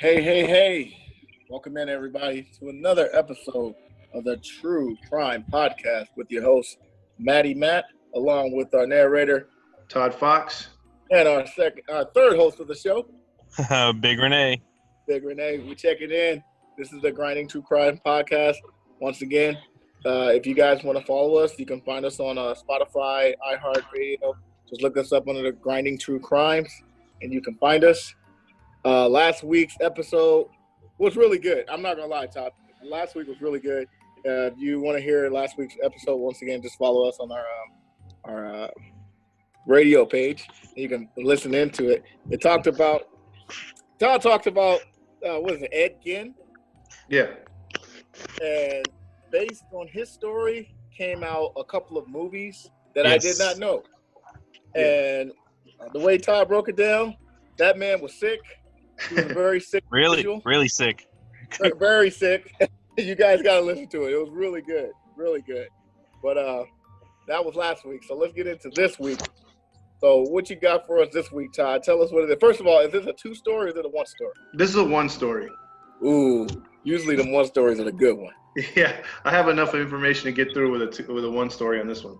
Hey, hey, hey. Welcome in, everybody, to another episode of the True Crime Podcast with your host, Maddie Matt, along with our narrator Todd Fox. and our second, our third host of the show, Big Renee. Big Renee. We checking in. This is the Grinding True Crime Podcast. Once again, uh, if you guys want to follow us, you can find us on uh, Spotify, iHeartRadio. Just look us up under the Grinding True Crimes, and you can find us. Uh, last week's episode was really good. I'm not gonna lie, Todd. Last week was really good. Uh, if you want to hear last week's episode, once again, just follow us on our um, our uh, radio page. You can listen into it. It talked about Todd talked about uh, what is it, Ed Gein, Yeah. and based on his story, came out a couple of movies that I did not know. And the way Todd broke it down, that man was sick. He was very sick. Really, individual. really sick. very sick. you guys got to listen to it. It was really good, really good. But uh, that was last week. So let's get into this week. So what you got for us this week, Todd? Tell us what it is. First of all, is this a two story or is it a one story? This is a one story. Ooh, usually the one stories are the good one. Yeah. I have enough information to get through with a two, with a one story on this one.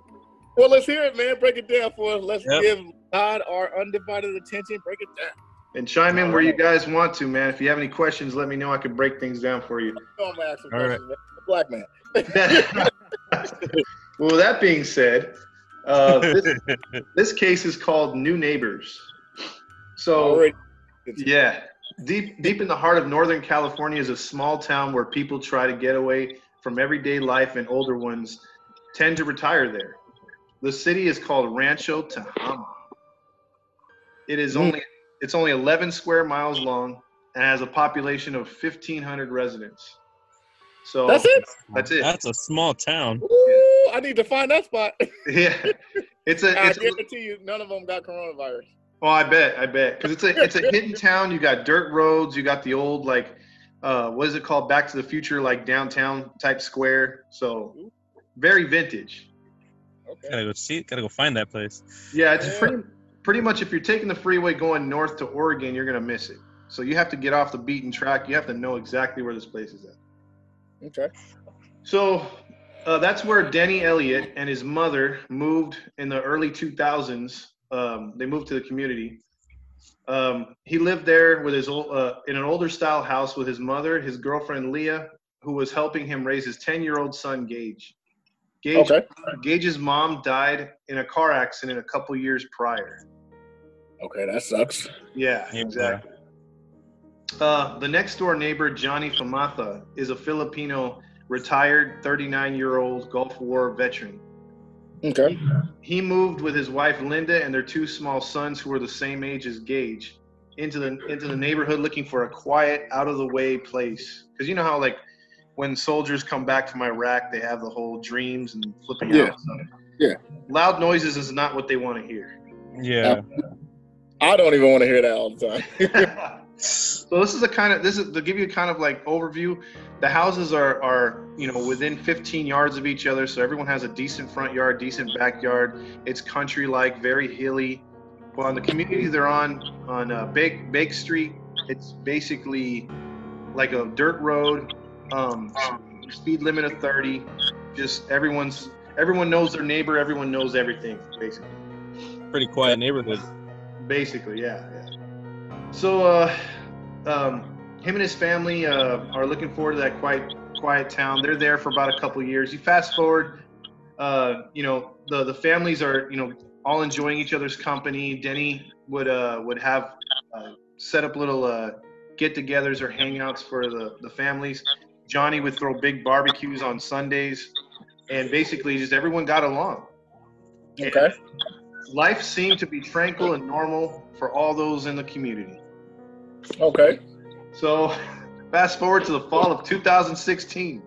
Well, let's hear it, man. Break it down for us. Let's Yep. give Todd our undivided attention. Break it down. And chime in where you guys want to, man. If you have any questions, let me know. I can break things down for you. Don't ask some All right. questions, man. I'm a black man. well, with that being said, uh, this, this case is called New Neighbors. So, Already. yeah, deep deep in the heart of Northern California is a small town where people try to get away from everyday life, and older ones tend to retire there. The city is called Rancho Tehama. It is Mm. only it's only 11 square miles long and has a population of 1,500 residents. So That's it. That's it. That's a small town. Ooh, I need to find that spot. Yeah, it's a I it's a, guarantee you, none of them got coronavirus. Oh, I bet, I bet, because it's a it's a hidden town. You got dirt roads. You got the old like, uh, what is it called? Back to the Future, like downtown type square. So, very vintage. Okay. Gotta go see. Gotta go find that place. Yeah, it's Yeah. pretty pretty much if you're taking the freeway going north to Oregon, you're gonna miss it. So you have to get off the beaten track. You have to know exactly where this place is at. Okay. So uh, that's where Denny Elliott and his mother moved in the early 2000s. Um, they moved to the community. Um, he lived there with his old, uh, in an older style house with his mother, his girlfriend Leah, who was helping him raise his 10 year old son Gage. Gage Okay. Gage's mom died in a car accident a couple years prior. Okay, that sucks. Yeah, Yeah. exactly. Uh, the next door neighbor, Johnny Famatha, is a Filipino retired 39 year old Gulf War veteran. Okay. He moved with his wife Linda and their two small sons, who were the same age as Gage, into the into the neighborhood looking for a quiet, out of the way place. Because you know how like when soldiers come back from Iraq, they have the whole dreams and flipping Yeah. out. Yeah. Loud noises is not what they want to hear. Yeah. I don't even want to hear that all the time. So this is a kind of this is to give you a kind of like overview. The houses are are you know within 15 yards of each other, so everyone has a decent front yard, decent backyard. It's country like, very hilly. Well, on the community they're on on uh, Bake Bake Street, it's basically like a dirt road, um, speed limit of 30. Just everyone's everyone knows their neighbor, everyone knows everything basically. Pretty quiet neighborhood. Basically, yeah, yeah. So, uh, um, him and his family uh, are looking forward to that quiet, quiet town. They're there for about a couple years. You fast forward, uh, you know, the the families are, you know, all enjoying each other's company. Denny would uh, would have uh, set up little uh, get-togethers or hangouts for the the families. Johnny would throw big barbecues on Sundays, and basically just everyone got along okay. Life seemed to be tranquil and normal for all those in the community. Okay. So, fast forward to the fall of 2016.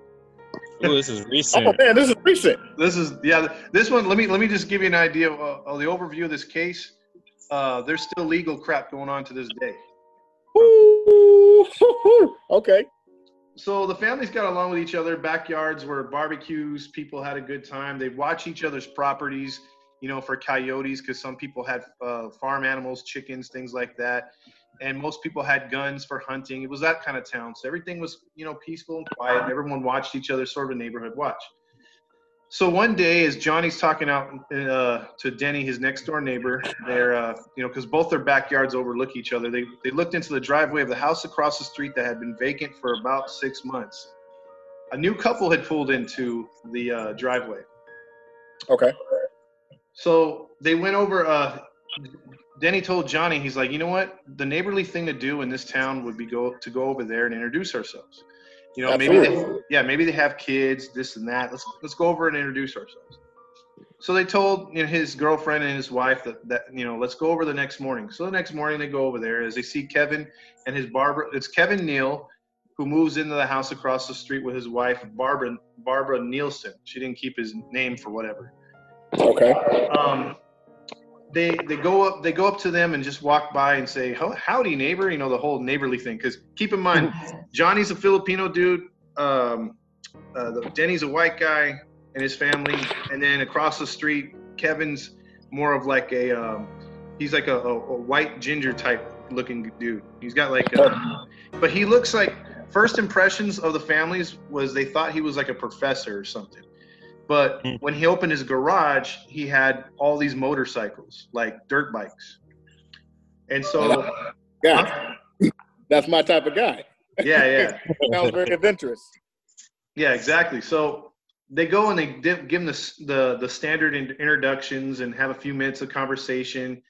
Ooh, this is recent. Oh man, this is recent. This is yeah. This one. Let me let me just give you an idea of, uh, of the overview of this case. Uh, there's still legal crap going on to this day. Ooh, okay. So the families got along with each other. Backyards were barbecues. People had a good time. They watch each other's properties. You know, for coyotes because some people had uh, farm animals, chickens, things like that, and most people had guns for hunting. It was that kind of town, so everything was you know peaceful and quiet. And everyone watched each other, sort of a neighborhood watch. So one day, as Johnny's talking out uh, to Denny, his next door neighbor, they're uh, you know because both their backyards overlook each other. They they looked into the driveway of the house across the street that had been vacant for about six months. A new couple had pulled into the uh, driveway. Okay. So they went over. Uh, Denny told Johnny, he's like, you know what? The neighborly thing to do in this town would be go to go over there and introduce ourselves. You know, maybe they, yeah, maybe they have kids, this and that. Let's let's go over and introduce ourselves. So they told you know, his girlfriend and his wife that, that you know let's go over the next morning. So the next morning they go over there as they see Kevin and his Barbara. It's Kevin Neal who moves into the house across the street with his wife Barbara Barbara Nielsen. She didn't keep his name for whatever Okay. um, they they go up they go up to them and just walk by and say howdy neighbor you know the whole neighborly thing. Because keep in mind johnny's a filipino dude um, uh, the, denny's a white guy and his family. And then across the street kevin's more of like a um, he's like a, a, a white ginger type looking dude. He's got like a, but he looks like first impressions of the families was they thought he was like a professor or something but Hmm. when he opened his garage he had all these motorcycles like dirt bikes and so Yeah. That's my type of guy. yeah yeah Sounds very adventurous. yeah exactly so they go and they give him the, the the standard in- introductions and have a few minutes of conversation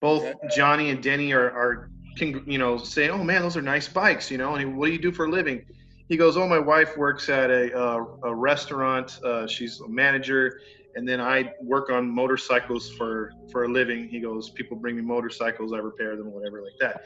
both johnny and denny are, are can, you know saying oh man those are nice bikes you know and what do you do for a living he goes oh my wife works at a, uh, a restaurant uh, she's a manager and then i work on motorcycles for for a living. He goes people bring me motorcycles i repair them whatever like that.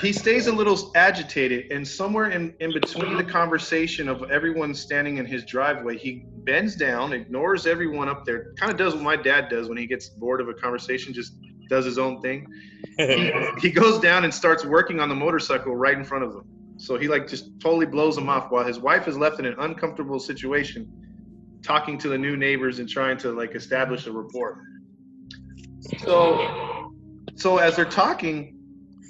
He stays a little agitated and somewhere in, in between the conversation of everyone standing in his driveway he bends down ignores everyone up there kind of does what my dad does when he gets bored of a conversation just does his own thing. He, he goes down and starts working on the motorcycle right in front of him so he like just totally blows him off while his wife is left in an uncomfortable situation talking to the new neighbors and trying to like establish a rapport. So so as they're talking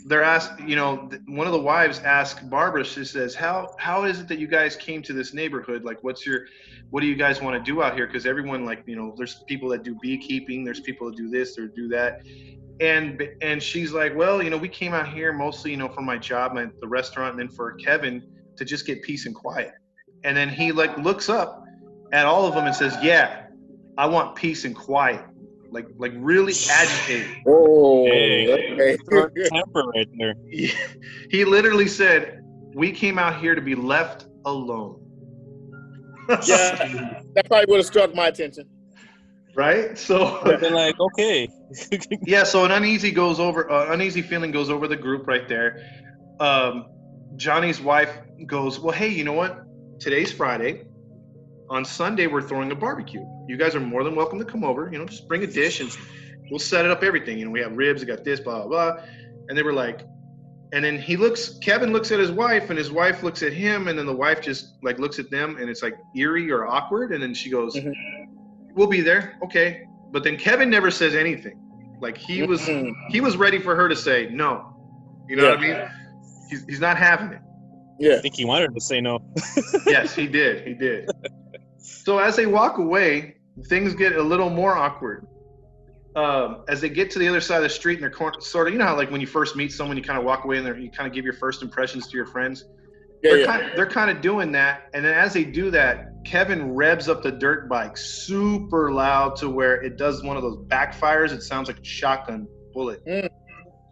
they're asked you know one of the wives asked barbara she says how how is it that you guys came to this neighborhood? Like what's your what do you guys want to do out here? Because everyone like you know there's people that do beekeeping there's people that do this or do that and and she's like well you know we came out here mostly you know for my job at the restaurant and then for kevin to just get peace and quiet and then he like looks up at all of them and says yeah i want peace and quiet like like really agitated Oh, Hey. Short okay. temper right there. he, he literally said, "We came out here to be left alone." yeah, that probably would have struck my attention. Right. So They're like, okay. yeah, so an uneasy goes over, uh, uneasy feeling goes over the group right there. Um, Johnny's wife goes, "Well, hey, you know what? Today's Friday. On Sunday, we're throwing a barbecue. You guys are more than welcome to come over. You know, just bring a dish and we'll set it up. Everything. You know, we have ribs. We got this, blah blah blah." And they were like, and then he looks. Kevin looks at his wife, and his wife looks at him, and then the wife just like looks at them, and it's like eerie or awkward. And then she goes, Mhm. "We'll be there, okay." But then Kevin never says anything. Like he was Mhm. he was ready for her to say no. You know what I mean? He's, he's not having it. Yeah. I think he wanted to say no. Yes, he did. He did. So as they walk away, things get a little more awkward. Um, as they get to the other side of the street and they're cor- sort of, you know how like when you first meet someone, you kind of walk away and they're- you kind of give your first impressions to your friends. Yeah, they're, yeah. Kind of, they're kind of doing that. And then as they do that, Kevin revs up the dirt bike super loud to where it does one of those backfires. It sounds like a shotgun bullet. Mm.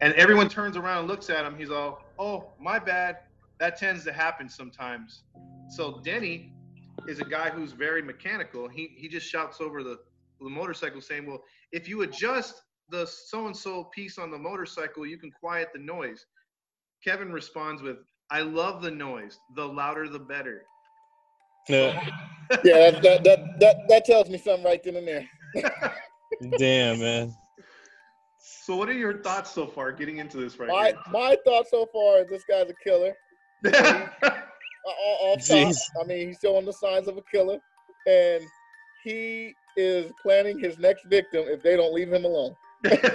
And everyone turns around and looks at him. He's all, oh, my bad. That tends to happen sometimes. So Denny is a guy who's very mechanical. He, he just shouts over the, the motorcycle saying, well, if you adjust the so-and-so piece on the motorcycle, you can quiet the noise. Kevin responds with, I love the noise. The louder, the better. No. Yeah, that, that, that, that, that tells me something right then and there. Damn, man. So, what are your thoughts so far getting into this right My my thought so far is this guy's a killer. here? Uh, all- off top. Jeez. I mean, he's showing the signs of a killer, and he is planning his next victim if they don't leave him alone. That's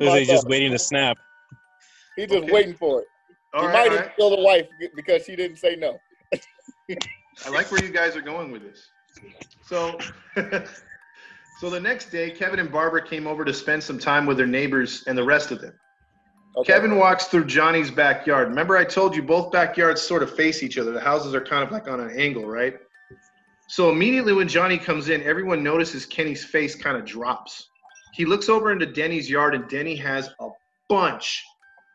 my He's just waiting to snap. He's just Okay. waiting for it. all he right, might all have right. killed the wife because she didn't say no. I like where you guys are going with this. So, so the next day, Kevin and Barbara came over to spend some time with their neighbors and the rest of them. Okay. Kevin walks through Johnny's backyard. Remember, I told you both backyards sort of face each other. The houses are kind of like on an angle, right? So immediately when Johnny comes in, everyone notices Kenny's face kind of drops. He looks over into Denny's yard, and Denny has a bunch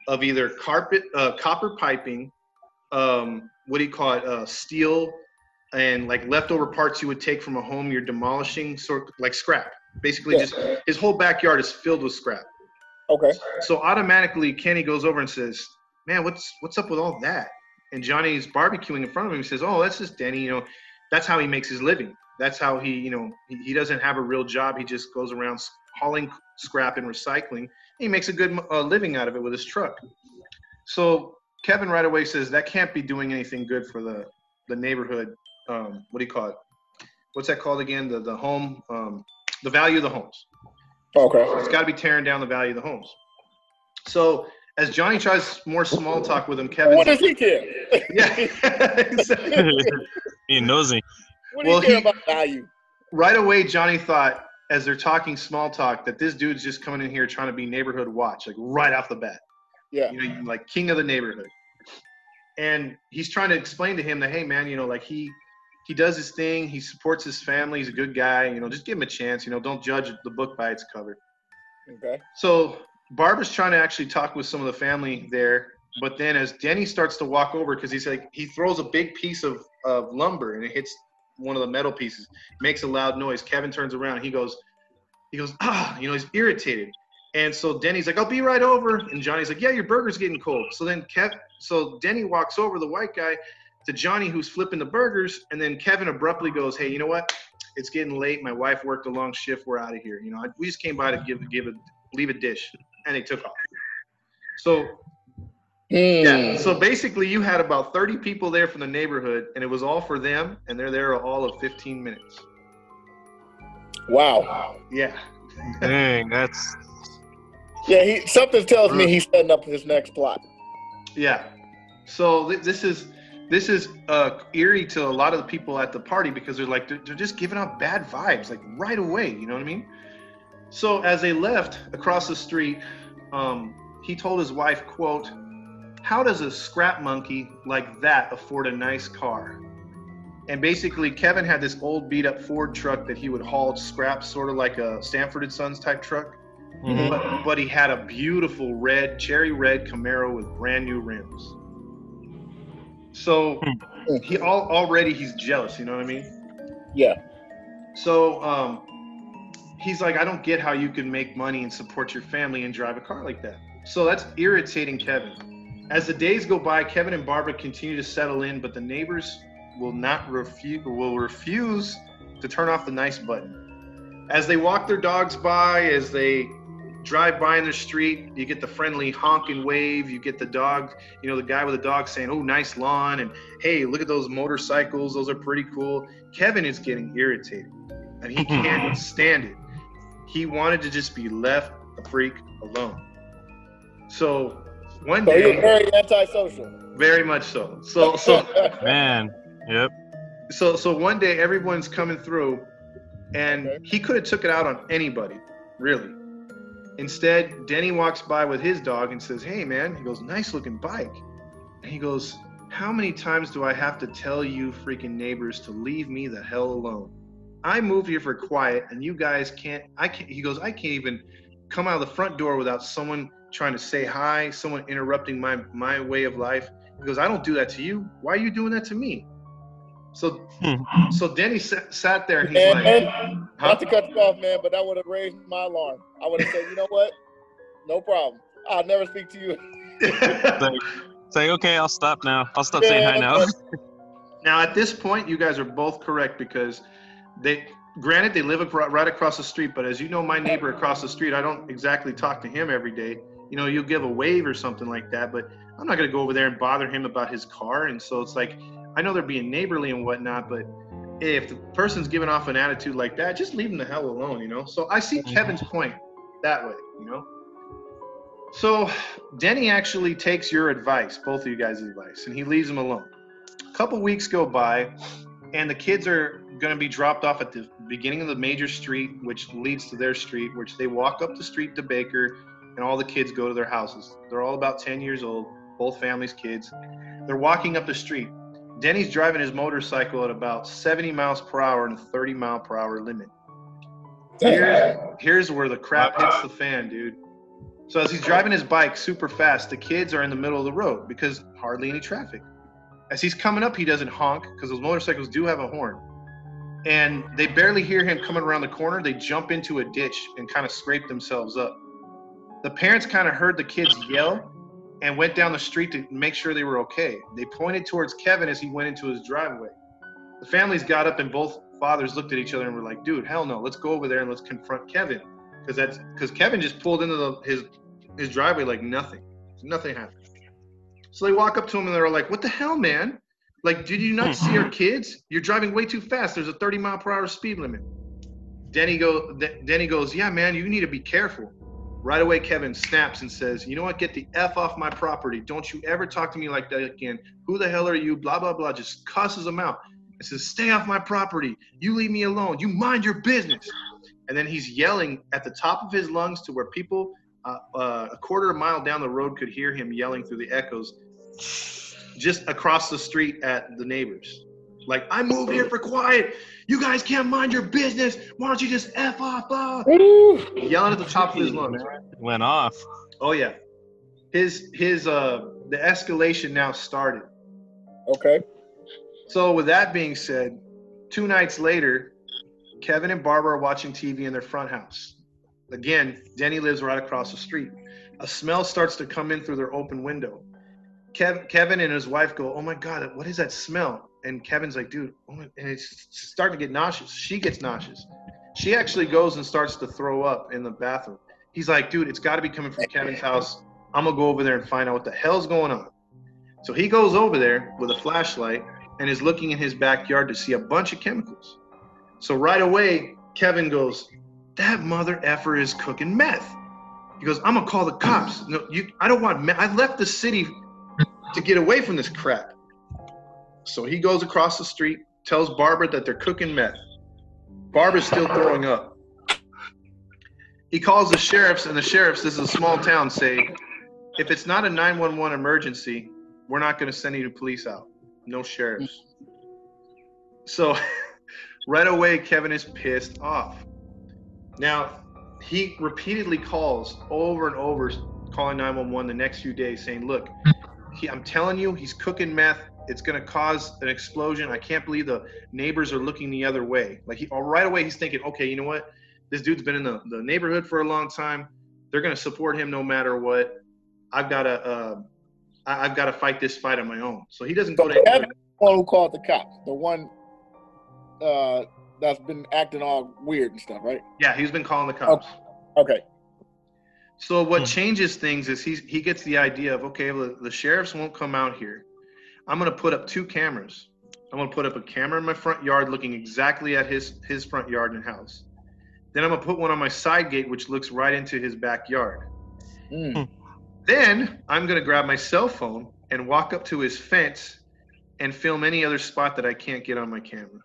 of either carpet, uh, copper piping, um, what do you call it, uh, steel, and like leftover parts you would take from a home you're demolishing, sort like scrap. Basically, Yeah. just his whole backyard is filled with scrap. Okay. So automatically, Kenny goes over and says, "Man, what's what's up with all that?" And Johnny's barbecuing in front of him. He says, "Oh, that's just Denny. You know, that's how he makes his living. That's how he, you know, he, he doesn't have a real job. He just goes around hauling scrap and recycling. He makes a good uh, living out of it with his truck." So Kevin right away says, "That can't be doing anything good for the the neighborhood. Um, what do you call it? What's that called again? The the home, um, the value of the homes." Okay. It's got to be tearing down the value of the homes. So as Johnny tries more small talk with him, Kevin. What does he care? yeah, exactly. He knows me. What do Well, you care he- about value? right away, Johnny thought as they're talking small talk that this dude's just coming in here trying to be neighborhood watch, like right off the bat. Yeah. You know, like king of the neighborhood. And he's trying to explain to him that, hey man, you know, like he he does his thing, he supports his family, he's a good guy, you know, just give him a chance, you know, don't judge the book by its cover. Okay. So Barbara's trying to actually talk with some of the family there, but then as Denny starts to walk over, because he's like he throws a big piece of, of lumber and it hits one of the metal pieces, makes a loud noise. Kevin turns around he goes, he goes, ah, you know, he's irritated. And so Denny's like, I'll be right over. And Johnny's like, Yeah, your burger's getting cold. So then Kev so Denny walks over, the white guy, to Johnny who's flipping the burgers, and then Kevin abruptly goes, Hey, you know what? It's getting late. My wife worked a long shift. We're out of here. You know, we just came by to give give a leave a dish, and they took off. So yeah, Hmm. so basically you had about 30 people there from the neighborhood, and it was all for them, and they're there all of 15 minutes. Wow. Yeah, Dang, that's Yeah, he something tells me he's setting up his next plot. yeah. So th- this is this is uh, eerie to a lot of the people at the party because they're like they're, they're just giving off bad vibes like right away. You know what I mean? So as they left across the street, um, he told his wife, "quote How does a scrap monkey like that afford a nice car?" And basically, Kevin had this old beat up Ford truck that he would haul scraps, sort of like a Sanford and Sons type truck. Mhm. But, but he had a beautiful red, cherry red Camaro with brand new rims. So he all, already he's jealous, you know what I mean? Yeah. So um, he's like, I don't get how you can make money and support your family and drive a car like that. So that's irritating Kevin. As the days go by, Kevin and Barbara continue to settle in, but the neighbors will not refuse will refuse to turn off the nice button. As they walk their dogs by, as they drive by in the street, you get the friendly honk and wave. You get the dog, you know, the guy with the dog saying, "Oh, nice lawn," and "Hey, look at those motorcycles. Those are pretty cool." Kevin is getting irritated, and he can't stand it. He wanted to just be left a freak alone. So one So you're day, very antisocial. very much so. So so man. Yep. so so one day everyone's coming through and Okay. he could have took it out on anybody really instead denny walks by with his dog and says hey man. He goes nice looking bike. And he goes how many times do i have to tell you freaking neighbors to leave me the hell alone? I moved here for quiet and you guys can't i can't he goes i can't even come out of the front door without someone trying to say hi someone interrupting my my way of life. He goes i don't do that to you. Why are you doing that to me so hmm. so Denny sat, sat there and he's And, like, and huh? not to cut you off, man, but that would have raised my alarm. I would have said, you know what? No problem. I'll never speak to you. Say, okay, I'll stop now. I'll stop saying hi now. now at this point, you guys are both correct because they, granted, they live right across the street, but as you know, my neighbor across the street, I don't exactly talk to him every day. You know, you'll give a wave or something like that, but I'm not gonna go over there and bother him about his car. And so it's like, I know they're being neighborly and whatnot, but if the person's giving off an attitude like that, just leave them the hell alone, you know? So I see mm-hmm. Kevin's point that way, you know? So Denny actually takes your advice, both of you guys' advice, and he leaves him alone. A couple weeks go by, and the kids are going to be dropped off at the beginning of the major street, which leads to their street, which they walk up the street to Baker, and all the kids go to their houses. They're all about 10 years old, both families' kids. They're walking up the street. Denny's driving his motorcycle at about 70 miles per hour and a 30 mile per hour limit. Here's, here's where the crap hits the fan, dude. So as he's driving his bike super fast, the kids are in the middle of the road because hardly any traffic. As he's coming up, he doesn't honk because those motorcycles do have a horn. And they barely hear him coming around the corner. They jump into a ditch and kind of scrape themselves up. The parents kind of heard the kids yell and went down the street to make sure they were okay. They pointed towards Kevin as he went into his driveway. The families got up and both fathers looked at each other and were like, "Dude, hell no! Let's go over there and let's confront Kevin." Because that's because Kevin just pulled into the, his his driveway like nothing. Nothing happened. So they walk up to him and they're like, "What the hell, man? Like, did you not see our kids? You're driving way too fast. There's a 30 mile per hour speed limit." Denny go. Denny goes, "Yeah, man, you need to be careful." Right away, Kevin snaps and says, "You know what? Get the f off my property. Don't you ever talk to me like that again. Who the hell are you? Blah blah blah." Just cusses him out. and says, "Stay off my property. You leave me alone. You mind your business." And then he's yelling at the top of his lungs to where people uh, uh, a quarter of a mile down the road could hear him yelling through the echoes, just across the street at the neighbors. Like, I moved here for quiet. You guys can't mind your business. Why don't you just F off? Uh? Yelling at the top of his lungs. Went off. Oh yeah. His his uh the escalation now started. Okay. So with that being said, two nights later, Kevin and Barbara are watching TV in their front house. Again, Denny lives right across the street. A smell starts to come in through their open window. Kev, Kevin and his wife go, "Oh my God, what is that smell?" And Kevin's like, "Dude," oh and it's starting to get nauseous. She gets nauseous. She actually goes and starts to throw up in the bathroom. He's like, "Dude, it's got to be coming from Kevin's house. I'm gonna go over there and find out what the hell's going on." So he goes over there with a flashlight and is looking in his backyard to see a bunch of chemicals. So right away, Kevin goes, "That mother effer is cooking meth." He goes, "I'm gonna call the cops." No, you. I don't want. Meth. I left the city to get away from this crap. So he goes across the street, tells Barbara that they're cooking meth. Barbara's still throwing up. He calls the sheriffs, and the sheriffs, this is a small town, say, if it's not a 911 emergency, we're not going to send any police out. No sheriffs. So right away, Kevin is pissed off. Now, he repeatedly calls over and over, calling 911 the next few days, saying, Look, he, I'm telling you, he's cooking meth. It's going to cause an explosion. I can't believe the neighbors are looking the other way. Like, he, right away, he's thinking, okay, you know what? This dude's been in the, the neighborhood for a long time. They're going to support him no matter what. I've got to, uh, I, I've got to fight this fight on my own. So he doesn't go to Kevin, the one who called the cops, the one uh, that's been acting all weird and stuff, right? Yeah, he's been calling the cops. Okay. So what Hmm. changes things is he he gets the idea of okay, well, the sheriffs won't come out here. I'm gonna put up two cameras. I'm gonna put up a camera in my front yard, looking exactly at his his front yard and house. Then I'm gonna put one on my side gate, which looks right into his backyard. Mm. Then I'm gonna grab my cell phone and walk up to his fence and film any other spot that I can't get on my camera.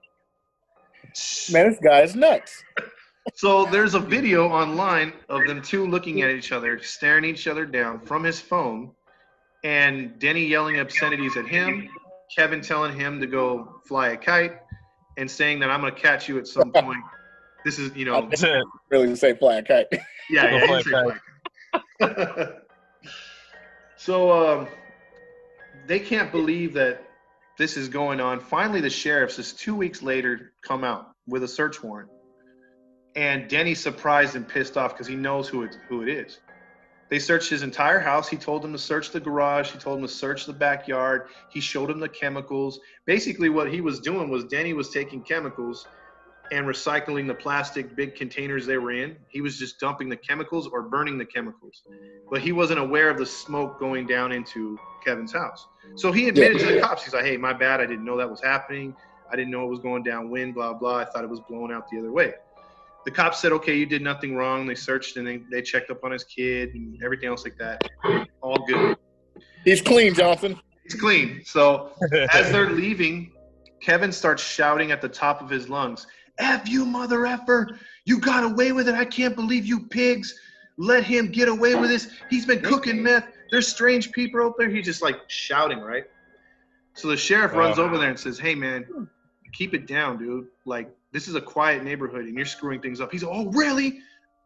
Man, this guy is nuts. So there's a video online of them two looking at each other, staring each other down from his phone, and Denny yelling obscenities at him, Kevin telling him to go fly a kite, and saying that I'm gonna catch you at some point. This is, you know. Really say fly a kite. yeah, yeah. fly fly kite. so um, they can't believe that this is going on. Finally, the sheriffs, just two weeks later, come out with a search warrant. And Denny's surprised and pissed off because he knows who it, who it is. They searched his entire house. He told them to search the garage. He told them to search the backyard. He showed them the chemicals. Basically, what he was doing was Danny was taking chemicals and recycling the plastic big containers they were in. He was just dumping the chemicals or burning the chemicals. But he wasn't aware of the smoke going down into Kevin's house. So he admitted to the cops, he's like, hey, my bad. I didn't know that was happening. I didn't know it was going downwind, blah, blah. I thought it was blowing out the other way. The cops said, okay, you did nothing wrong. They searched and they, they checked up on his kid and everything else like that. All good. He's clean, Johnson. He's clean. So as they're leaving, Kevin starts shouting at the top of his lungs, F you, mother effer. You got away with it. I can't believe you pigs let him get away with this. He's been cooking meth. There's strange people out there. He's just like shouting, right? So the sheriff runs over there and says, Hey, man, keep it down, dude. Like, this is a quiet neighborhood and you're screwing things up. He's like, Oh, really?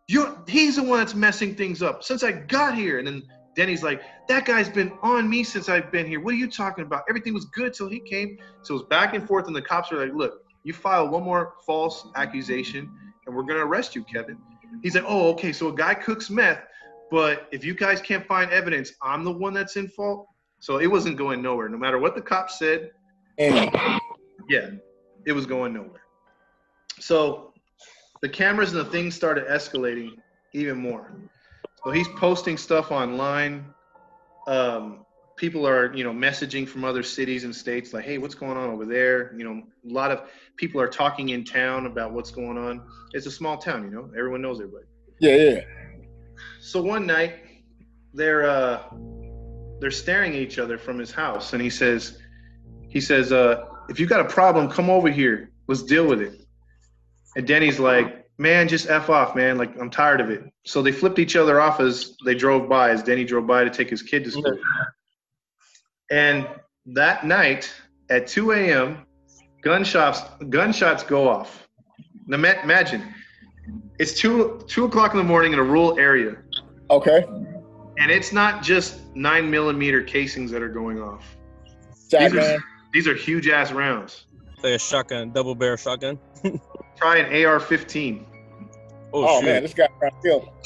You're, he's the one that's messing things up since I got here. And then Denny's like, That guy's been on me since I've been here. What are you talking about? Everything was good till he came. So it was back and forth. And the cops are like, Look, you file one more false accusation and we're going to arrest you, Kevin. He's like, oh, okay, so a guy cooks meth, but if you guys can't find evidence, I'm the one that's in fault. So it wasn't going nowhere. No matter what the cops said, And yeah, it was going nowhere. So the cameras and the things started escalating even more. So he's posting stuff online. Um, people are, you know, messaging from other cities and states like, "Hey, what's going on over there?" You know, a lot of people are talking in town about what's going on. It's a small town, you know. Everyone knows everybody. yeah, yeah. So one night, they're uh, they're staring at each other from his house, and he says, he says, uh, "If you got a problem, come over here. Let's deal with it." And Denny's like, "Man, just f off, man. Like I'm tired of it." So they flipped each other off as they drove by, as Denny drove by to take his kid to school. And that night at 2 a.m., gunshots gunshots go off. Now imagine, it's two two o'clock in the morning in a rural area. Okay. And it's not just nine millimeter casings that are going off. Shotgun. These are huge ass rounds. Like a shotgun, double barrel shotgun. Try an AR-15. Oh, Oh, shit. man, this guy trying to kill.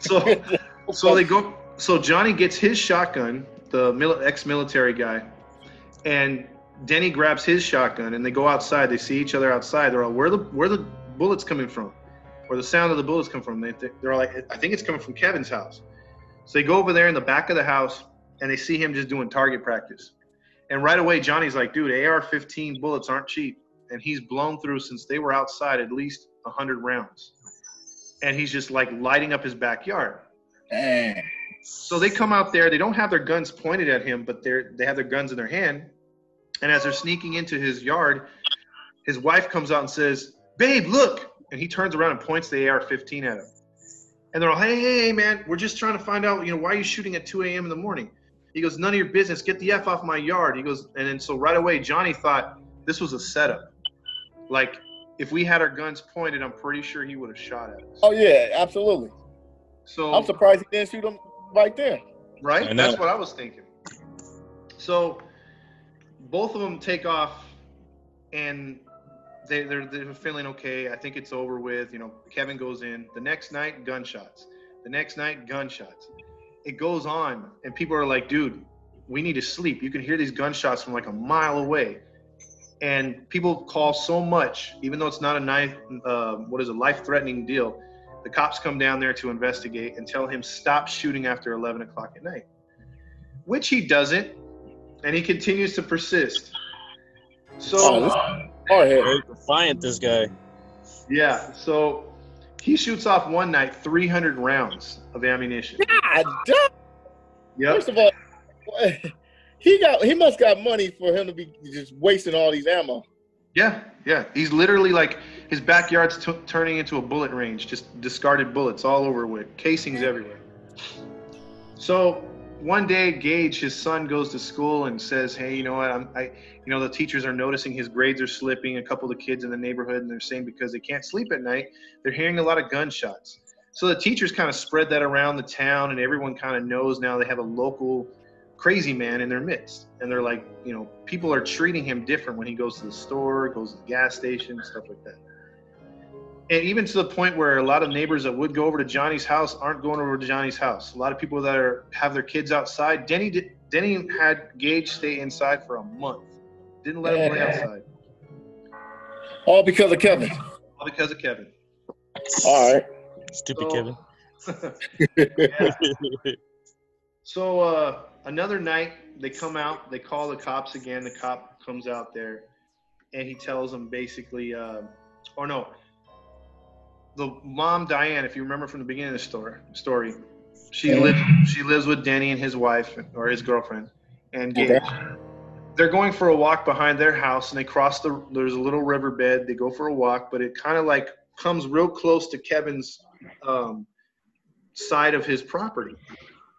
So, so they go. So Johnny gets his shotgun, the mil- ex-military guy, and Denny grabs his shotgun, and they go outside. They see each other outside. They're all, "Where the where the bullets coming from? Where the sound of the bullets come from?" They they're all like, "I think it's coming from Kevin's house." So they go over there in the back of the house, and they see him just doing target practice. And right away, Johnny's like, "Dude, AR-15 bullets aren't cheap," and he's blown through since they were outside at least hundred rounds. And he's just like lighting up his backyard. Dang. So they come out there. They don't have their guns pointed at him, but they're they have their guns in their hand. And as they're sneaking into his yard, his wife comes out and says, "Babe, look!" And he turns around and points the AR-15 at him. And they're all, "Hey, hey, hey, man! We're just trying to find out, you know, why are you shooting at 2 a.m. in the morning?" He goes, "None of your business. Get the f off my yard." He goes, and then so right away, Johnny thought this was a setup. Like if we had our guns pointed, I'm pretty sure he would have shot at us. Oh yeah, absolutely. So I'm surprised he didn't shoot him right there. right? That's what I was thinking. So both of them take off, and they, they're they're feeling okay. I think it's over with. You know, Kevin goes in. The next night, gunshots. The next night, gunshots. It goes on, and people are like, "Dude, we need to sleep." You can hear these gunshots from like a mile away, and people call so much, even though it's not a knife. Uh, what is a life-threatening deal? The cops come down there to investigate and tell him stop shooting after 11 o'clock at night, which he doesn't, and he continues to persist. So Oh, this head. Very defiant, this guy. yeah, so he shoots off one night 300 rounds of ammunition. God. Yep. First of all, he got he must got money for him to be just wasting all these ammo. Yeah, yeah. He's literally like his backyard's t- turning into a bullet range, just discarded bullets all over with casings everywhere. So one day, Gage, his son, goes to school and says, "Hey, you know what? I'm, I, you know, the teachers are noticing his grades are slipping. A couple of the kids in the neighborhood, and they're saying because they can't sleep at night, they're hearing a lot of gunshots. So the teachers kind of spread that around the town, and everyone kind of knows now they have a local crazy man in their midst. And they're like, you know, people are treating him different when he goes to the store, goes to the gas station, stuff like that. And even to the point where a lot of neighbors that would go over to Johnny's house aren't going over to Johnny's house. A lot of people that are have their kids outside. Denny did, Denny had Gage stay inside for a month. Didn't let him play outside. All because of Kevin. All because of Kevin. All right. Stupid So- Kevin. So uh, another night, they come out. They call the cops again. The cop comes out there, and he tells them basically, uh, or no, the mom Diane, if you remember from the beginning of the story, story, she Yeah. lives she lives with Danny and his wife or his girlfriend, and Gage. Okay. They're going for a walk behind their house, and they cross the. There's a little riverbed. They go for a walk, but it kind of like comes real close to Kevin's um, side of his property.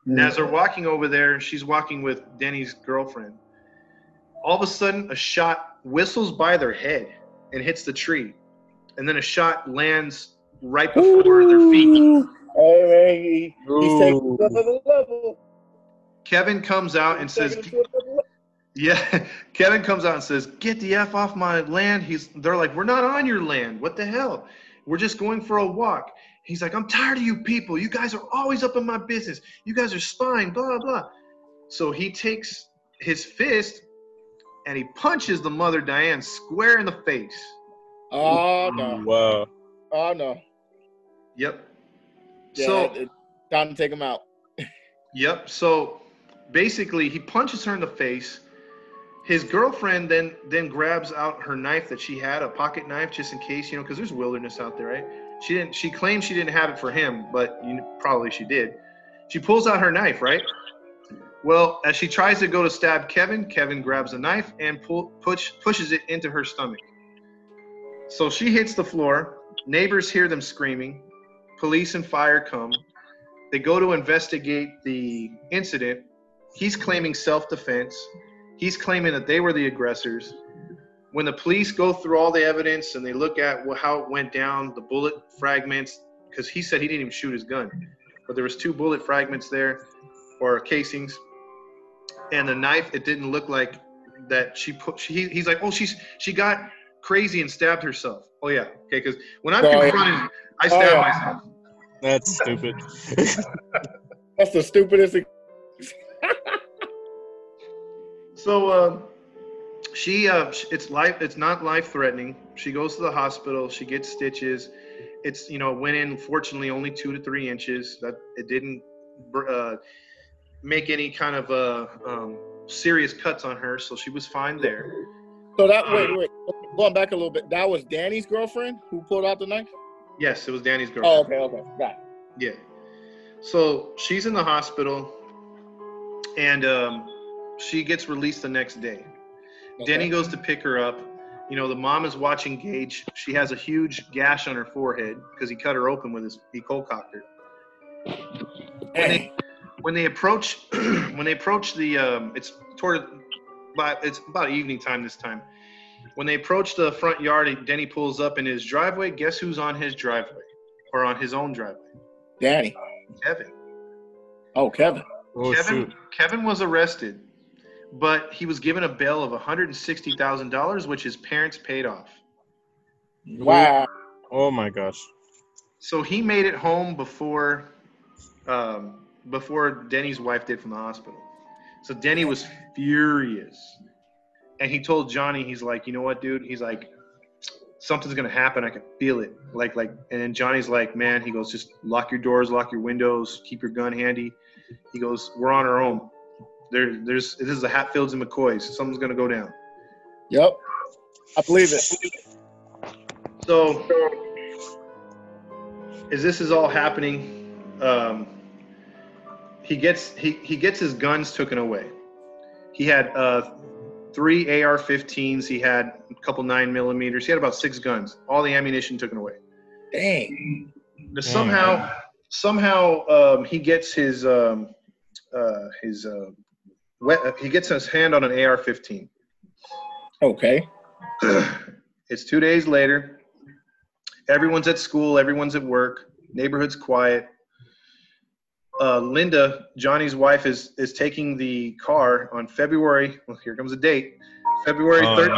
And as they're walking over there, she's walking with Denny's girlfriend. All of a sudden, a shot whistles by their head and hits the tree, and then a shot lands right before their feet. Hey, man, he, he's taking Ooh. to another level. Kevin comes out and He's says, taking it to another level. "Yeah." Kevin comes out and says, "Get the f off my land." He's. They're like, "We're not on your land. What the hell? We're just going for a walk." He's like, "I'm tired of you people. You guys are always up in my business. You guys are spying." Blah blah. So he takes his fist and he punches the mother Diane square in the face. Oh, no. Wow. Oh, no. Yep. Yeah, so it, time to take him out. Yep. So basically, he punches her in the face. His girlfriend then then grabs out her knife that she had, a pocket knife, just in case, you know, because there's wilderness out there, right? She didn't. She claimed she didn't have it for him, but you probably she did. She pulls out her knife, right? Well, as she tries to go to stab Kevin, Kevin grabs a knife and pull, push, pushes it into her stomach. So she hits the floor. Neighbors hear them screaming. Police and fire come. They go to investigate the incident. He's claiming self defense. He's claiming that they were the aggressors. When the police go through all the evidence and they look at wh- how it went down, the bullet fragments, because he said he didn't even shoot his gun, but there was two bullet fragments there, or casings, and the knife. It didn't look like that she put. She, he's like, oh, she's she got crazy and stabbed herself. Oh yeah, okay. Because when I'm Oh, yeah. confronted, I Oh, stab yeah. myself. That's stupid. That's the stupidest thing. So uh, she, uh, it's life. It's not life threatening. She goes to the hospital. She gets stitches. It's you know went in. Fortunately, only two to three inches. That it didn't uh, make any kind of uh, um, serious cuts on her. So she was fine there. So that, wait, wait. Going back a little bit, that was Danny's girlfriend who pulled out the knife? Yes, it was Danny's girl. Oh, okay, okay. Got it. Yeah. So she's in the hospital, and um, she gets released the next day. Okay. Denny goes to pick her up. You know, the mom is watching Gage. She has a huge gash on her forehead because he cut her open with his he cold cocked her. When they, when they approach, when they approach the, um, it's toward, but it's about evening time this time. When they approach the front yard, Denny pulls up in his driveway. Guess who's on his driveway, or on his own driveway? Danny. Kevin. Oh, Kevin. Oh Kevin, shoot. Kevin was arrested, but he was given a bail of $160,000, which his parents paid off. Wow. Oh my gosh. So he made it home before, um, before Denny's wife did from the hospital. So Denny was furious, and he told Johnny, he's like, you know what, dude? He's like, something's gonna happen. I can feel it. Like, like, and then Johnny's like, man, he goes, just lock your doors, lock your windows, keep your gun handy. He goes, we're on our own. There, there's this is the Hatfields and McCoys. Something's gonna go down. Yep. I believe it. So, as this is all happening, um, he gets he, he gets his guns taken away. He had uh, three AR-15s. He had a couple nine millimeters. He had about six guns. All the ammunition taken away. Dang. Now, somehow, somehow um, he gets his um, uh, his uh, he gets his hand on an AR-15. Okay. it's two days later. Everyone's at school. Everyone's at work. Neighborhood's quiet. Uh, Linda, Johnny's wife, is is taking the car on February. Well, here comes a date. February Oh, no.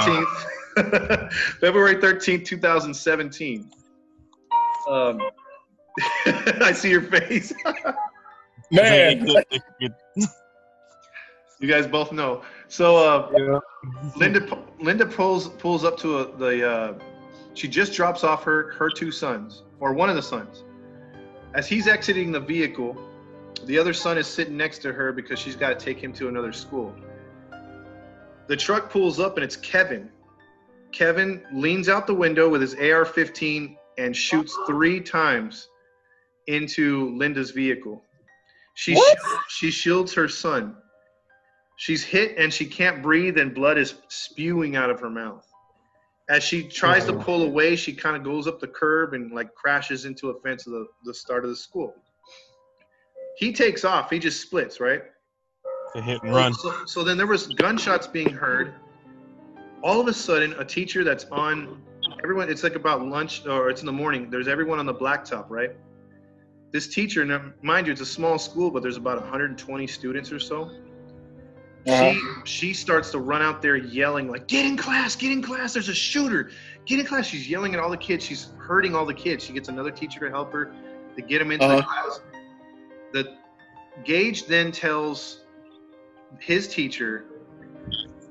thirteenth. February thirteenth, two thousand seventeen. Um, I see your face. Man. You guys both know. So uh, Yeah. Linda Linda pulls pulls up to a, the. Uh, she just drops off her her two sons or one of the sons. As he's exiting the vehicle, the other son is sitting next to her because she's got to take him to another school. The truck pulls up and it's Kevin. Kevin leans out the window with his AR-15 and shoots three times into Linda's vehicle. She What? she shields her son. She's hit and she can't breathe, and blood is spewing out of her mouth. As she tries to Oh. pull away, she kind of goes up the curb and like crashes into a fence of the, the start of the school. He takes off. He just splits, right? To hit and run. So, so then there was gunshots being heard. All of a sudden, a teacher that's on everyone. It's like about lunch or it's in the morning. There's everyone on the blacktop, right? This teacher, now, mind you, it's a small school, but there's about 120 students or so. Uh-huh. She she starts to run out there yelling like, "Get in class! Get in class! There's a shooter! Get in class!" She's yelling at all the kids. She's hurting all the kids. She gets another teacher to help her to get them into the Uh-huh. class. The Gage then tells his teacher,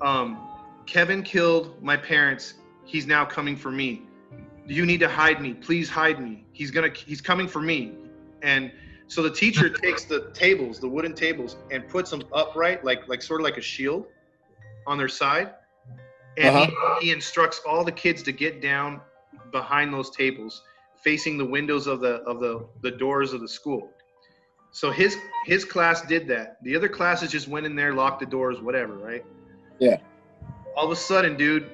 um, "Kevin killed my parents. He's now coming for me. You need to hide me. Please hide me. He's gonna. He's coming for me." And so the teacher takes the tables, the wooden tables, and puts them upright, like like sort of like a shield, on their side. And uh-huh. he, he instructs all the kids to get down behind those tables, facing the windows of the of the the doors of the school. So his his class did that. The other classes just went in there, locked the doors, whatever, right? Yeah. All of a sudden, dude,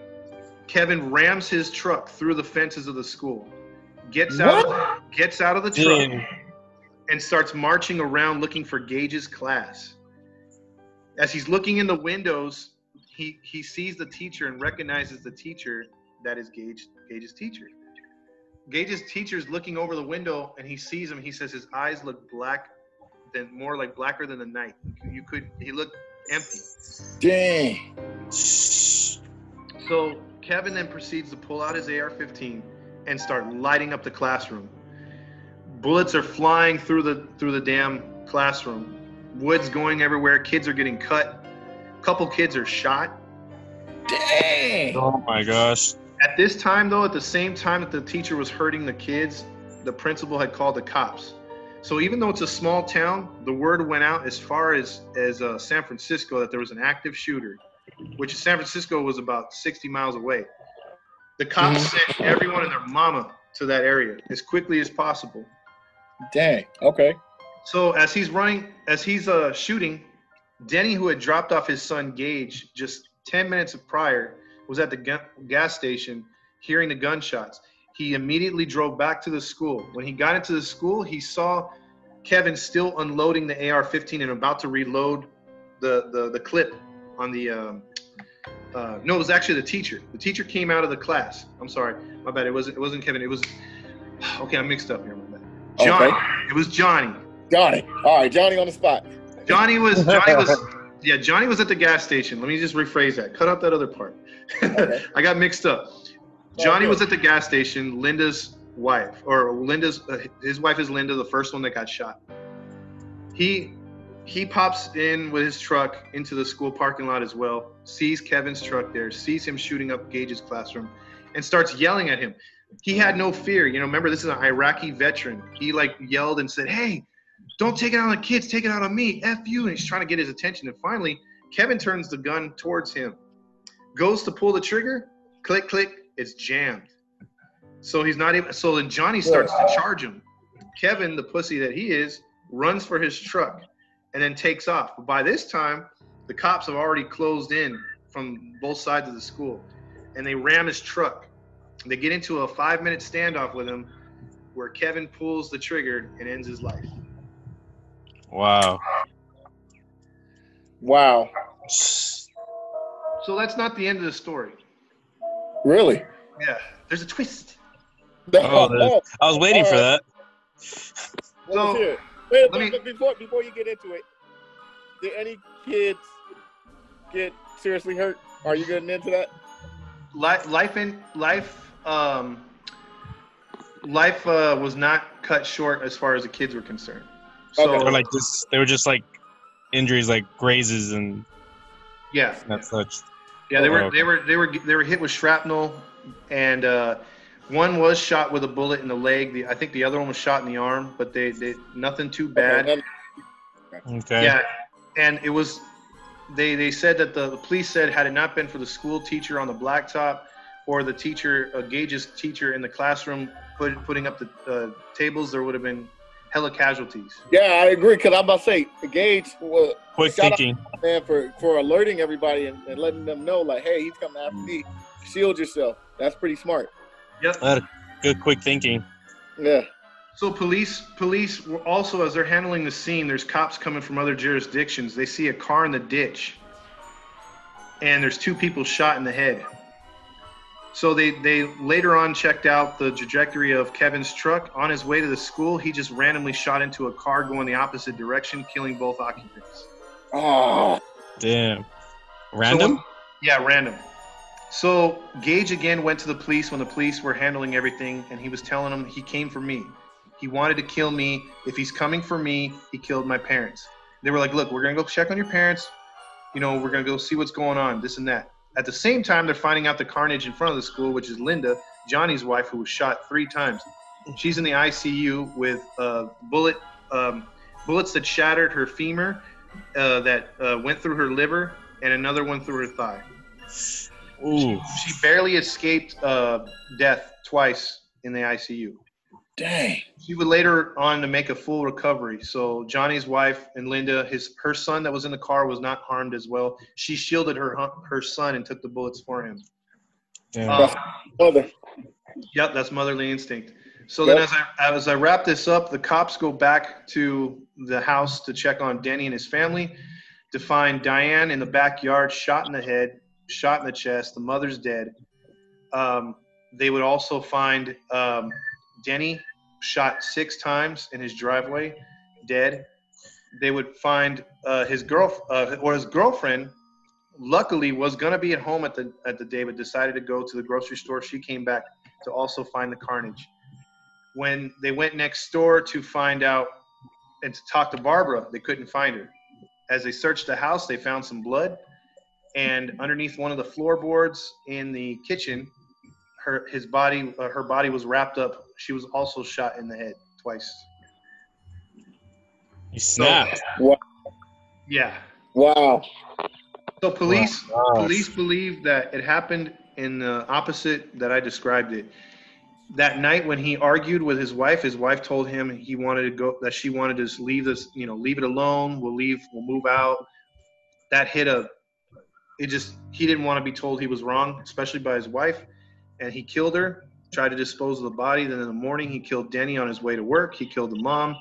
Kevin rams his truck through the fences of the school, gets out of, gets out of the truck Dang. And starts marching around looking for Gage's class. As he's looking in the windows, he he sees the teacher and recognizes the teacher that is Gage Gage's teacher. Gage's teacher is looking over the window and he sees him. He says his eyes look black, than more like blacker than the night. You could he looked empty. Dang. So Kevin then proceeds to pull out his AR-15 and start lighting up the classroom. Bullets are flying through the through the damn classroom. Wood's going everywhere. Kids are getting cut. A couple kids are shot. Dang. Oh my gosh. At this time, though, at the same time that the teacher was hurting the kids, the principal had called the cops. So even though it's a small town, the word went out as far as as uh, San Francisco that there was an active shooter, which San Francisco was about 60 miles away. The cops sent everyone and their mama to that area as quickly as possible. Dang. Okay. So as he's running, as he's uh, shooting, Denny, who had dropped off his son Gage just 10 minutes prior, was at the gas station hearing the gunshots. He immediately drove back to the school. When he got into the school, he saw Kevin still unloading the AR-15 and about to reload the the, the clip on the. Um, uh, no, it was actually the teacher. The teacher came out of the class. I'm sorry, my bad. It wasn't. It wasn't Kevin. It was. Okay, I'm mixed up here. My bad. Johnny. Okay. It was Johnny. Johnny. All right, Johnny on the spot. Johnny was Johnny was yeah Johnny was at the gas station. Let me just rephrase that. Cut out that other part. Okay. I got mixed up. Johnny was at the gas station. Linda's wife or Linda's uh, his wife is Linda, the first one that got shot. He he pops in with his truck into the school parking lot as well. Sees Kevin's truck there. Sees him shooting up Gage's classroom, and starts yelling at him. He had no fear. You know, remember this is an Iraqi veteran. He like yelled and said, "Hey, don't take it out on the kids, take it out on me. F you. And he's trying to get his attention. And finally, Kevin turns the gun towards him, goes to pull the trigger, click, click, it's jammed. So he's not able. So then Johnny starts to charge him. Kevin, the pussy that he is, runs for his truck and then takes off. But by this time, the cops have already closed in from both sides of the school and they ram his truck. They get into a five minute standoff with him where Kevin pulls the trigger and ends his life. Wow. Wow. So that's not the end of the story. Really? Yeah, there's a twist. Oh, there's- I was waiting for uh, that. So, let's hear it. Wait, let me- but before before you get into it, did any kids get seriously hurt? Are you getting into that? Life, life in life, um, life uh, was not cut short as far as the kids were concerned. So Okay. They were like this. They were just like injuries, like grazes and yeah, that such. yeah, they were Oh, okay. they were they were they were hit with shrapnel, and uh, one was shot with a bullet in the leg. The, I think the other one was shot in the arm, but they, they nothing too bad. Okay, Okay. Yeah, and it was they they said that the, the police said had it not been for the school teacher on the blacktop, or the teacher, uh, Gage's teacher in the classroom, put, putting up the uh, tables, there would have been hella casualties. Yeah, I agree. Cause I'm about to say, Gage, well, Quick Shout out- thinking. man, for for alerting everybody and, and letting them know, like, hey, he's coming after me. Shield yourself. That's pretty smart. Yep. Uh, Good quick thinking. Yeah. So police, police were also as they're handling the scene, there's cops coming from other jurisdictions. They see a car in the ditch, and there's two people shot in the head. So they they later on checked out the trajectory of Kevin's truck on his way to the school. He just randomly shot into a car going the opposite direction, killing both occupants. Oh, Damn. Random? when- yeah, random. So Gage again went to the police when the police were handling everything, and he was telling them he came for me. He wanted to kill me. If he's coming for me, he killed my parents. They were like, "Look, we're gonna go check on your parents. You know, we're gonna go see what's going on. This and that." At the same time, they're finding out the carnage in front of the school, which is Linda, Johnny's wife, who was shot three times. She's in the ICU with uh, bullet um, bullets that shattered her femur, uh, that uh, went through her liver, and another one through her thigh. Ooh. She barely escaped uh, death twice in the ICU. Dang. She would later on to make a full recovery. So Johnny's wife and Linda, his her son that was in the car was not harmed as well. She shielded her her son and took the bullets for him. Damn. Uh, Mother. Yep, that's motherly instinct. So then, as I as I wrap this up, the cops go back to the house to check on Denny and his family, to find Diane in the backyard, shot in the head, shot in the chest. The mother's dead. Um, they would also find um, Denny shot six times in his driveway, dead. They would find uh, his girl uh, or his girlfriend. Luckily, was gonna be at home at the at the day, but decided to go to the grocery store. She came back to also find the carnage. When they went next door to find out and to talk to Barbara, they couldn't find her. As they searched the house, they found some blood, and underneath one of the floorboards in the kitchen, her his body uh, her body was wrapped up. She was also shot in the head twice. He snapped. Yeah. Wow. So police Wow. police believe that it happened in the opposite that I described it. That night when he argued with his wife, his wife told him he wanted to go that she wanted to just leave this, you know, leave it alone. We'll leave, we'll move out. That hit a it just he didn't want to be told he was wrong, especially by his wife. And he killed her, tried to dispose of the body. Then in the morning he killed Denny on his way to work. He killed the mom.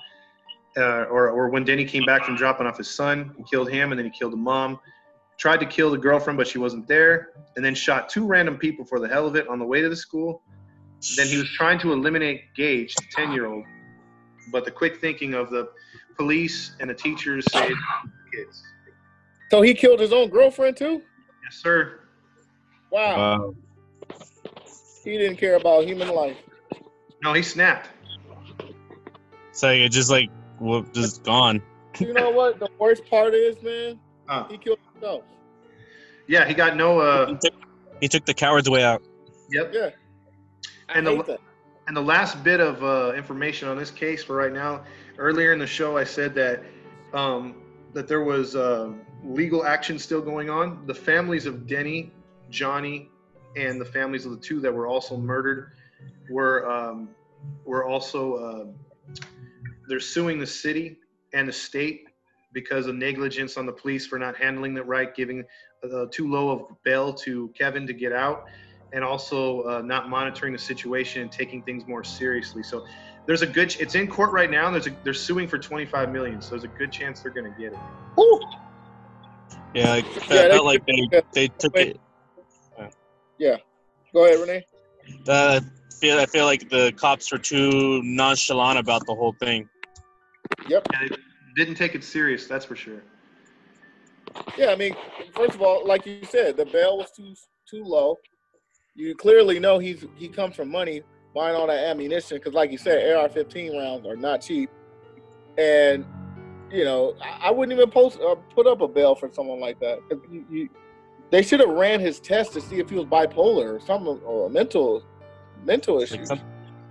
Uh, or, or when Denny came back from dropping off his son, he killed him and then he killed the mom tried to kill the girlfriend, but she wasn't there, and then shot two random people for the hell of it on the way to the school. Then he was trying to eliminate Gage, the 10 year old, but the quick thinking of the police and the teachers saved the kids. So he killed his own girlfriend too? Yes, sir. Wow. Wow. He didn't care about human life. No, he snapped. So it just like well, just gone. You know what? The worst part is, man, Uh, he killed himself. yeah, he got no. Uh, He took, he took the coward's way out. yep. Yeah. I And the- that. And the last bit of uh, information on this case for right now, earlier in the show, I said that um, that there was uh, legal action still going on. The families of Denny, Johnny, and the families of the two that were also murdered were um, were also uh, they're suing the city and the state because of negligence on the police for not handling it right, giving uh, too low of bail to Kevin to get out and also uh, not monitoring the situation and taking things more seriously. So there's a good. It's in court right now. There's a, they're suing for 25 million. So there's a good chance they're going to get it. Woo! Yeah, like, Yeah, I they- felt like they, they took Wait. It. Go ahead, Renee. Uh, feel I feel like the cops were too nonchalant about the whole thing. Yep. And they didn't take it serious. That's for sure. Yeah, I mean, first of all, like you said, the bail was too too low. You clearly know he's he comes from money buying all that ammunition because, like you said, AR-15 rounds are not cheap, and you know I, I wouldn't even post uh, put up a bail for someone like that. 'Cause You, you, they should have ran his test to see if he was bipolar or something or a mental mental issue. Like some,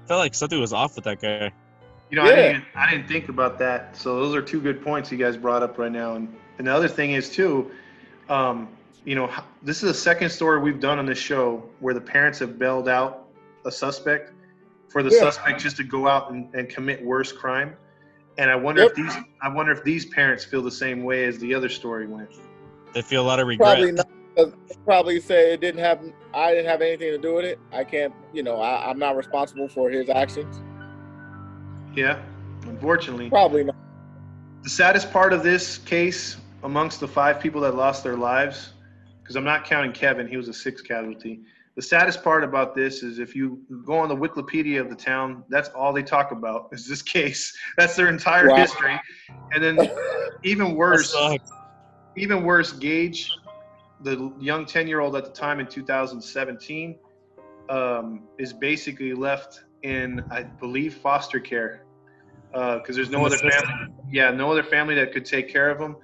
felt like something was off with that guy. You know, I, didn't, I didn't think about that. So those are two good points you guys brought up right now. And, and the other thing is too, um, you know, this is the second story we've done on this show where the parents have bailed out a suspect for the Yeah. suspect just to go out and, and commit worse crime. And I wonder if these I wonder if these parents feel the same way as the other story went. They feel a lot of regret. Probably not. 'Cause they Probably say it didn't have. I didn't have anything to do with it. I can't. You know, I, I'm not responsible for his actions. Yeah, unfortunately. Probably not. The saddest part of this case, amongst the five people that lost their lives, because I'm not counting Kevin, he was a sixth casualty. The saddest part about this is if you go on the Wikipedia of the town, that's all they talk about is this case. That's their entire Wow. history. And then even worse, even worse, Gage, the young 10 year old at the time in 2017, um, is basically left in, I believe, foster care because there's no the other family. Yeah, no other family that could take care of him.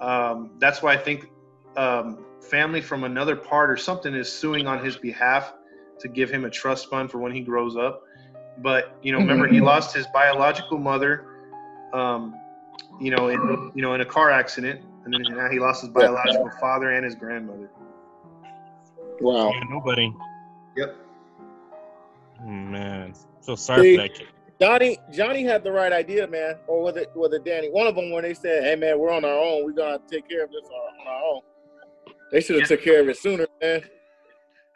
Um, that's why I think um, family from another part or something is suing on his behalf to give him a trust fund for when he grows up. But you know, remember he lost his biological mother, um, you know, in you know in a car accident, and then now he lost his biological father and his grandmother. Wow. Yeah, nobody. Yep. Man, so sorry See, for that kid. Johnny Johnny had the right idea, man. Or was it was it Danny? One of them when they said, "Hey, man, we're on our own. We're gonna take care of this on our own." They should have Yeah. took care of it sooner, man.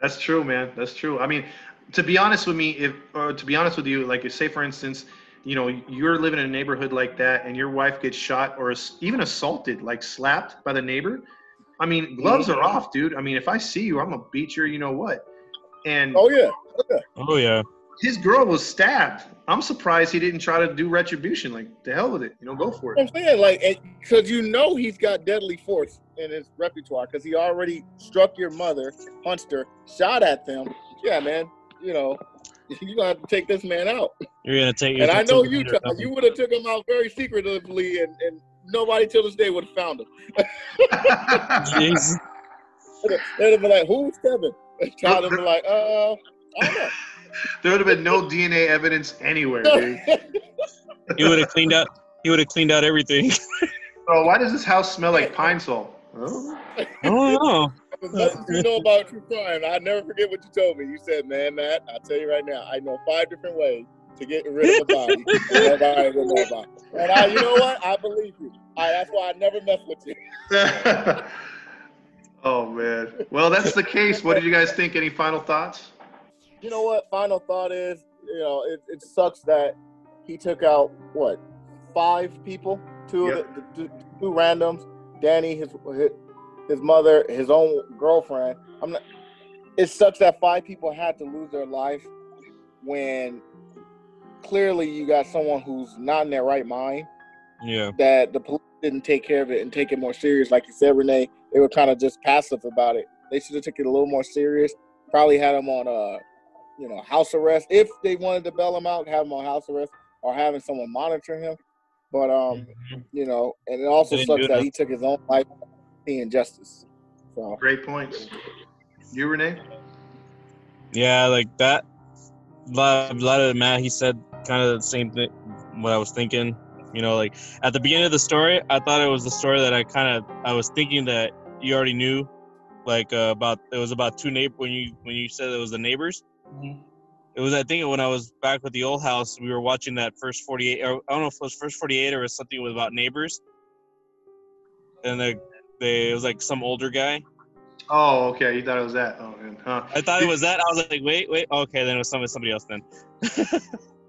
That's true, man. That's true. I mean, to be honest with me, if or to be honest with you, like if say for instance, you know, you're living in a neighborhood like that, and your wife gets shot or even assaulted, like slapped by the neighbor. I mean, gloves are off, dude. I mean, if I see you, I'm gonna beat your, you know what. And oh, oh yeah. Oh yeah. his girl was stabbed. I'm surprised he didn't try to do retribution. Like, the hell with it, you know, go for it I'm saying like because you know he's got deadly force in his repertoire because he already struck your mother, punched her, shot at them. Yeah, man. You know, you gonna have to take this man out. You're gonna take. And you're I know you, it you would have took him out very secretively, and, and nobody till this day would have found him. nothing. Jeez. They'd have been like, "Who's Kevin?" And Child would be like, "Uh, I don't know." there would have been no DNA evidence anywhere, don't dude. know." He would have cleaned out. He would have cleaned out everything. Oh, why does this house smell like Pine-Sol? Oh. I don't know. You know about true crime. I never forget what you told me. You said, "Man, Matt, I'll tell you right now. I know five different ways to get rid of a body. and nobody will know about it." And I, you know what? I believe you. I, that's why I never mess with you. oh man. Well, that's the case. What did you guys think? Any final thoughts? You know what? Final thought is, you know, it, it sucks that he took out what five people, two of the, the, the two randoms, Danny, his, his mother, his own girlfriend. I'm not. It sucks that five people had to lose their life when clearly you got someone who's not in their right mind. Yeah. That the police didn't take care of it and take it more serious, like you said, Renee. They were kind of just passive about it. They should have took it a little more serious. Probably had him on uh you know, house arrest. If they wanted to bail him out, have him on house arrest or having someone monitor him. But um, you know, and it also sucks that he took his own life seeing justice. So Great points. You, Renee? Yeah, like that. A lot, a lot of Matt, he said kind of the same thing. What I was thinking, you know, like at the beginning of the story, I thought it was the story that I kind of I was thinking that you already knew, like uh, about it was about two neighbor when you when you said it was the neighbors. It was I think when I was back with the old house, we were watching that first forty eight. Or I don't know if it was first forty eight or something was about neighbors. And they, they it was like some older guy. Oh, okay. You thought it was that. Oh, man. Huh. I thought it was that. I was like, wait, wait, okay, then it was somebody somebody else then.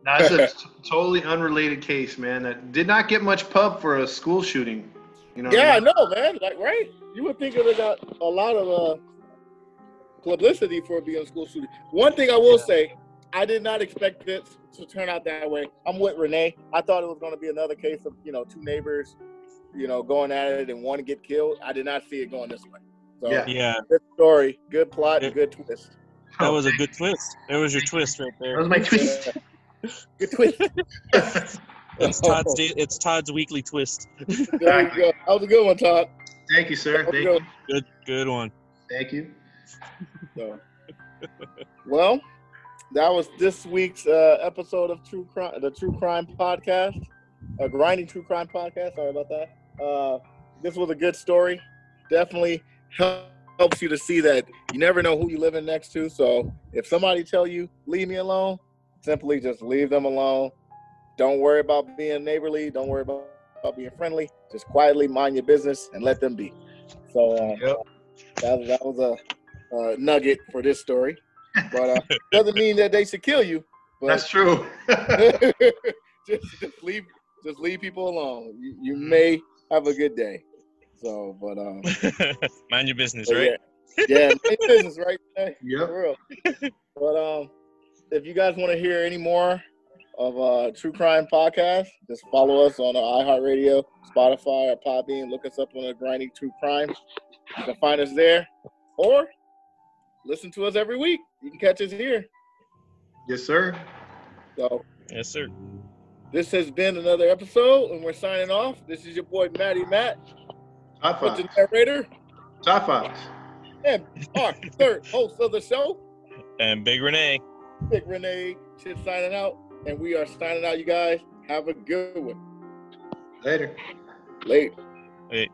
That's it's a t- totally unrelated case, man. That did not get much pub for a school shooting. You know? yeah, I I know, man. Like, right? You would think it would got a lot of uh publicity for being a school shooting. One thing I will say, I did not expect this to turn out that way. I'm with Renee. I thought it was going to be another case of you know two neighbors, you know, going at it and one to get killed. I did not see it going this way. So, Yeah. Yeah, good story, good plot, and good twist. that was a good twist. There was your twist right That there. was my twist. Good twist. It's Todd's. It's Todd's weekly twist. There you go. That was a good one, Todd. Thank you, sir. That was a Thank good you. Good, good one. Thank you. So, well, that was this week's uh, episode of True Crime, the True Crime Podcast, a grinding True Crime Podcast. Sorry about that. Uh, this was a good story. Definitely helps you to see that you never know who you're living next to. So if somebody tell you leave me alone, simply just leave them alone. Don't worry about being neighborly. Don't worry about, about being friendly. Just quietly mind your business and let them be. So um, Yep. that, that was a, a nugget for this story. But uh, doesn't mean that they should kill you. But That's true. just, just leave just leave people alone. You, you may have a good day. So, but um, Mind your business, right? yeah, yeah, make business right. Hey, yep. for real. But um, if you guys want to hear any more of uh True Crime podcast, just follow us on uh, iHeartRadio, Spotify, or Podbean. Look us up on the Grinding True Crime. You can find us there, or listen to us every week. You can catch us here. Yes, sir. So Yes, sir. This has been another episode, and we're signing off. This is your boy Matty Matt, Top with the narrator, Top Fox. and our third host of the show, And Big Renee. Big Renee. Shit signing out, and we are signing out. You guys have a good one. Later. Later. Wait.